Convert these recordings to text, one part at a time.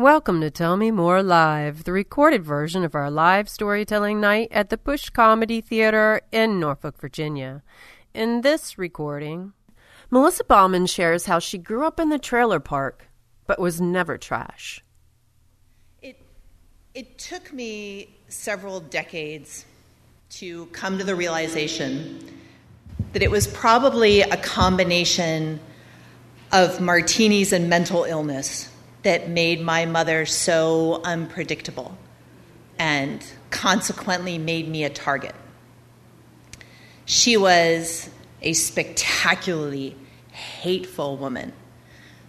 Welcome to Tell Me More Live, the recorded version of our live storytelling night at the Push Comedy Theater in Norfolk, Virginia. In this recording, Melissa Bauman shares how she grew up in the trailer park but was never trash. It, it took me several decades to come to the realization that it was probably a combination of martinis and mental illness that made my mother so unpredictable and consequently made me a target. She was a spectacularly hateful woman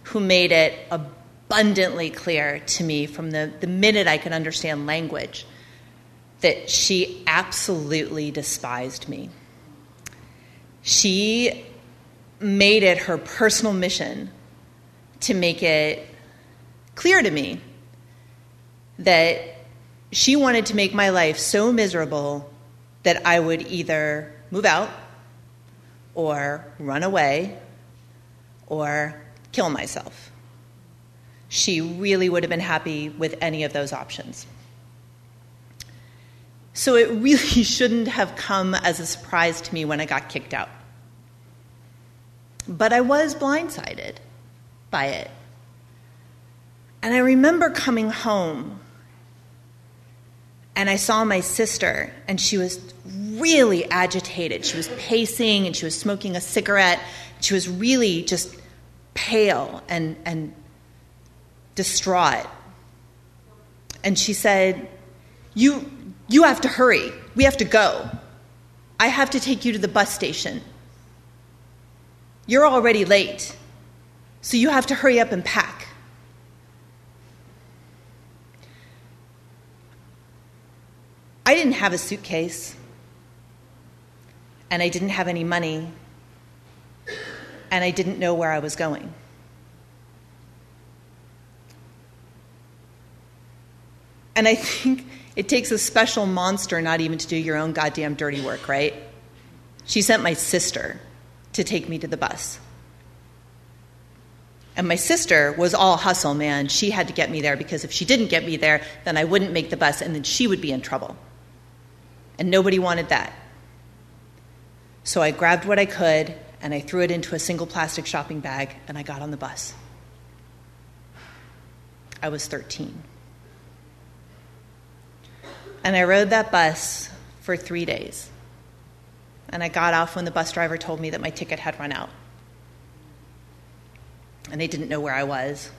who made it abundantly clear to me from the, the minute I could understand language that she absolutely despised me. She made it her personal mission to make it clear to me that she wanted to make my life so miserable that I would either move out or run away or kill myself. She really would have been happy with any of those options. So it really shouldn't have come as a surprise to me when I got kicked out. But I was blindsided by it. And I remember coming home and I saw my sister, and she was really agitated. She was pacing and she was smoking a cigarette. She was really just pale and, and distraught. And she said, you, you have to hurry. We have to go. I have to take you to the bus station. You're already late, so you have to hurry up and pack. I didn't have a suitcase, and I didn't have any money, and I didn't know where I was going. And I think it takes a special monster not even to do your own goddamn dirty work, right? She sent my sister to take me to the bus. And my sister was all hustle, man. She had to get me there because if she didn't get me there, then I wouldn't make the bus and then she would be in trouble and nobody wanted that. So I grabbed what I could and I threw it into a single plastic shopping bag and I got on the bus. I was 13. And I rode that bus for three days. And I got off when the bus driver told me that my ticket had run out. And they didn't know where I was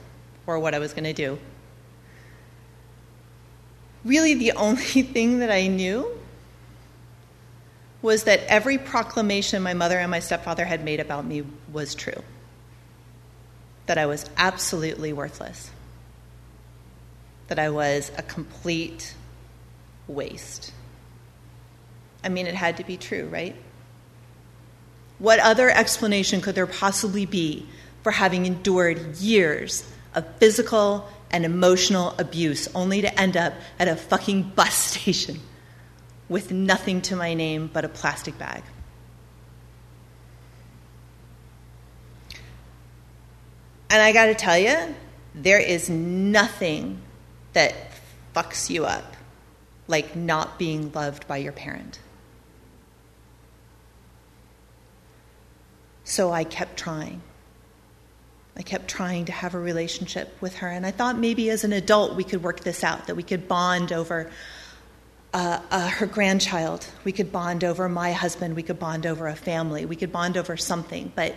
or what I was going to do. Really, the only thing that I knew was that every proclamation my mother and my stepfather had made about me was true. That I was absolutely worthless. That I was a complete waste. I mean, it had to be true, right? What other explanation could there possibly be for having endured years of physical and emotional abuse only to end up at a fucking bus station? With nothing to my name but a plastic bag. And I got to tell you, there is nothing that fucks you up like not being loved by your parent. So I kept trying. I kept trying to have a relationship with her, and I thought maybe as an adult we could work this out, that we could bond over uh, uh, her grandchild. We could bond over my husband. We could bond over a family. We could bond over something. But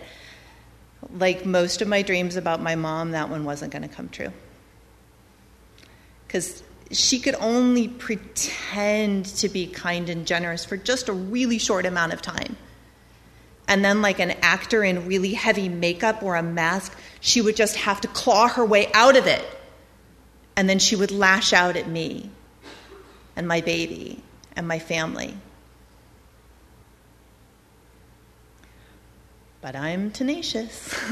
like most of my dreams about my mom, that one wasn't going to come true. Because she could only pretend to be kind and generous for just a really short amount of time. And then, like an actor in really heavy makeup or a mask, she would just have to claw her way out of it. And then she would lash out at me and my baby and my family. But I'm tenacious.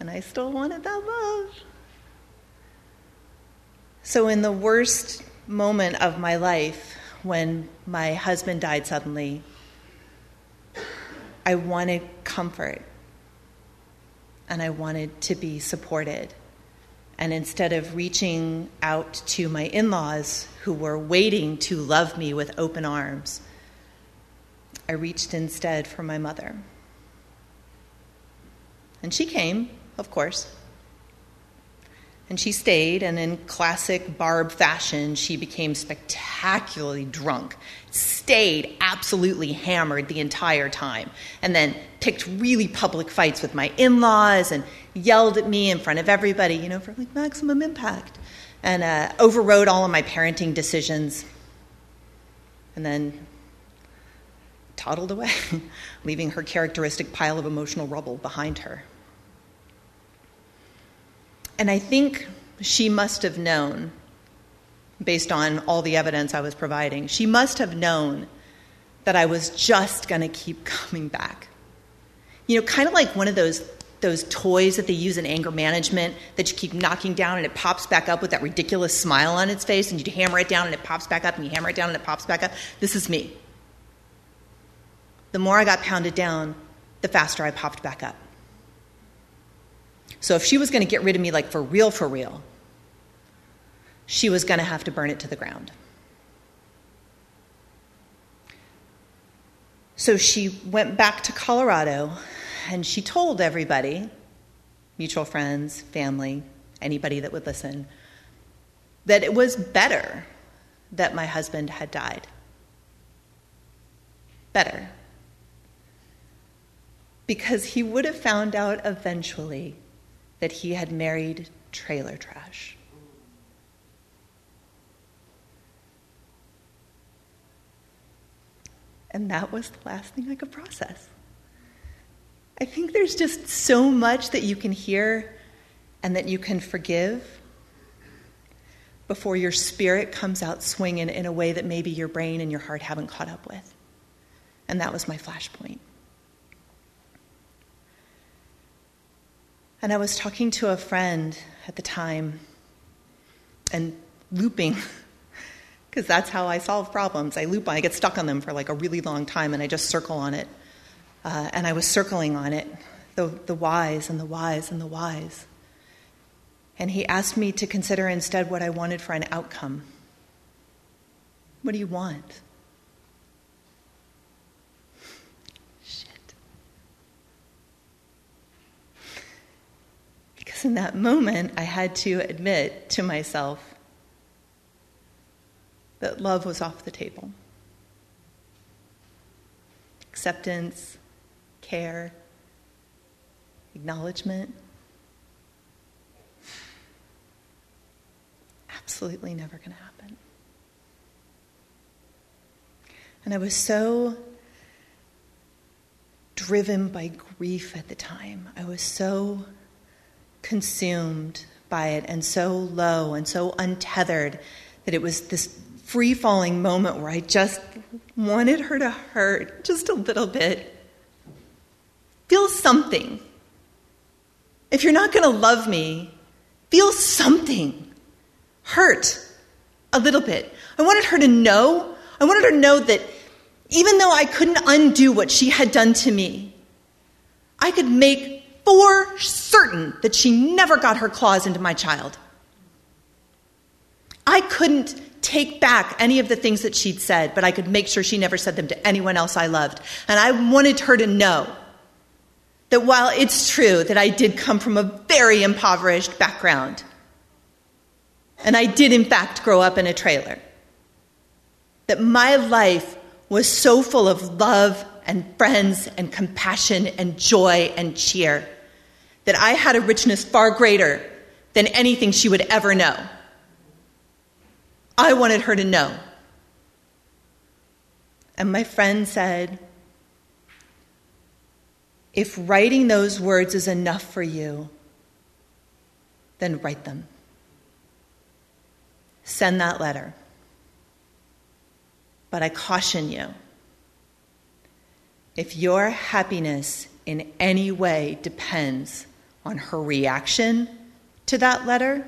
and I still wanted that love. So, in the worst moment of my life, when my husband died suddenly, I wanted comfort and I wanted to be supported And instead of reaching out to my in laws who were waiting to love me with open arms, I reached instead for my mother. And she came, of course. And she stayed, and in classic Barb fashion, she became spectacularly drunk, stayed absolutely hammered the entire time, and then picked really public fights with my in laws and yelled at me in front of everybody, you know, for like maximum impact, and uh, overrode all of my parenting decisions, and then toddled away, leaving her characteristic pile of emotional rubble behind her. And I think she must have known, based on all the evidence I was providing, she must have known that I was just going to keep coming back. You know, kind of like one of those those toys that they use in anger management that you keep knocking down and it pops back up with that ridiculous smile on its face and you hammer it down and it pops back up and you hammer it down and it pops back up. This is me. The more I got pounded down, the faster I popped back up. So if she was going to get rid of me, like for real, for real, she was going to have to burn it to the ground. So she went back to Colorado and she told everybody mutual friends, family, anybody that would listen that it was better that my husband had died. Better. Because he would have found out eventually that he had married trailer trash. And that was the last thing I could process. I think there's just so much that you can hear and that you can forgive before your spirit comes out swinging in a way that maybe your brain and your heart haven't caught up with. And that was my flashpoint. And I was talking to a friend at the time and looping, because that's how I solve problems. I loop, I get stuck on them for like a really long time and I just circle on it. Uh, and I was circling on it, the, the whys and the whys and the whys. And he asked me to consider instead what I wanted for an outcome. What do you want? Because in that moment, I had to admit to myself that love was off the table. Acceptance, care, acknowledgement. Absolutely never going to happen. And I was so driven by grief at the time. I was so consumed by it and so low and so untethered that it was this free falling moment where I just wanted her to hurt just a little bit. Feel something. If you're not going to love me, feel something. Hurt a little bit. I wanted her to know. I wanted her to know that even though I couldn't undo what she had done to me, I could make for certain that she never got her claws into my child. I couldn't take back any of the things that she'd said, but I could make sure she never said them to anyone else I loved. And I wanted her to know that while it's true that I did come from a very impoverished background, and I did in fact grow up in a trailer, that my life was so full of love and friends and compassion and joy and cheer, that I had a richness far greater than anything she would ever know. I wanted her to know. And my friend said, If writing those words is enough for you, then write them. Send that letter. But I caution you if your happiness in any way depends on her reaction to that letter,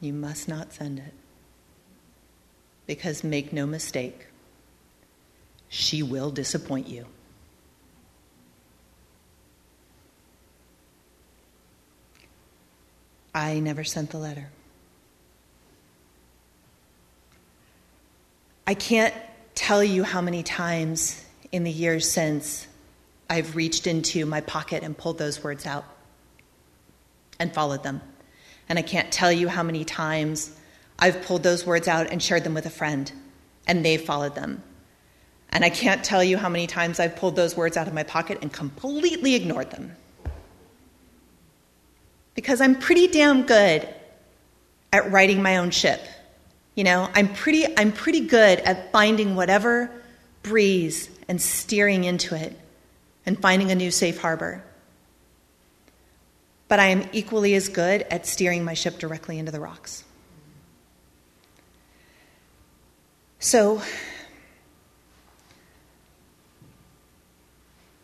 you must not send it. Because make no mistake, she will disappoint you. I never sent the letter. I can't tell you how many times in the years since I've reached into my pocket and pulled those words out and followed them. And I can't tell you how many times I've pulled those words out and shared them with a friend, and they've followed them. And I can't tell you how many times I've pulled those words out of my pocket and completely ignored them. Because I'm pretty damn good at righting my own ship. You know, I'm pretty, I'm pretty good at finding whatever breeze and steering into it and finding a new safe harbor. But I am equally as good at steering my ship directly into the rocks. So,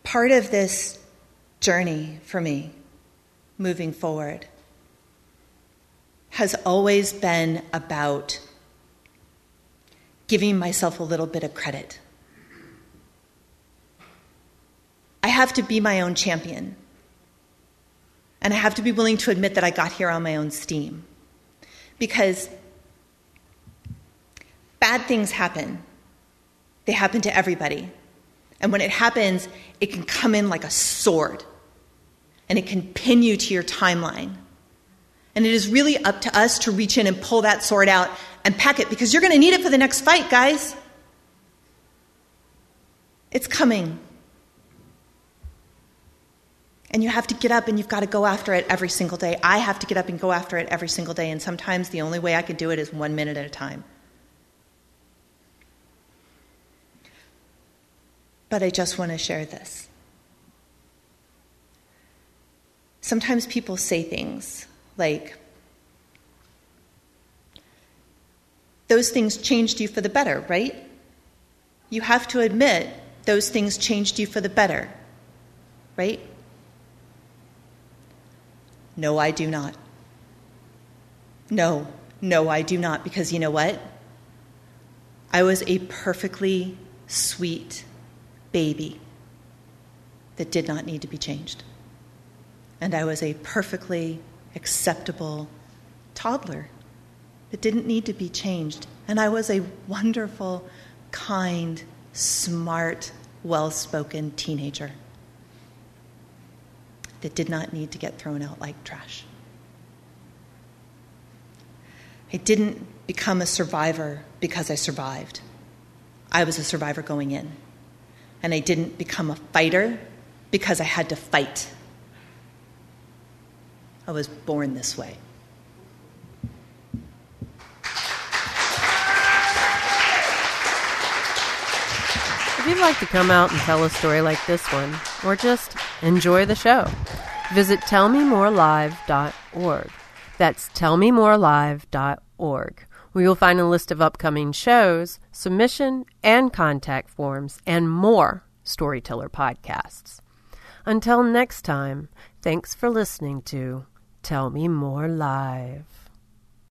part of this journey for me moving forward has always been about giving myself a little bit of credit. I have to be my own champion. And I have to be willing to admit that I got here on my own steam. Because bad things happen, they happen to everybody. And when it happens, it can come in like a sword and it can pin you to your timeline. And it is really up to us to reach in and pull that sword out and pack it because you're going to need it for the next fight, guys. It's coming. And you have to get up and you've got to go after it every single day. I have to get up and go after it every single day. And sometimes the only way I can do it is one minute at a time. But I just want to share this. Sometimes people say things like, those things changed you for the better, right? You have to admit those things changed you for the better, right? No, I do not. No, no, I do not, because you know what? I was a perfectly sweet baby that did not need to be changed. And I was a perfectly acceptable toddler that didn't need to be changed. And I was a wonderful, kind, smart, well spoken teenager that did not need to get thrown out like trash. I didn't become a survivor because I survived. I was a survivor going in. And I didn't become a fighter because I had to fight. I was born this way. If you'd like to come out and tell a story like this one, or just enjoy the show, visit tellmemorelive.org. That's tellmemorelive.org, where you'll find a list of upcoming shows, submission and contact forms, and more storyteller podcasts. Until next time, thanks for listening to Tell Me More Live.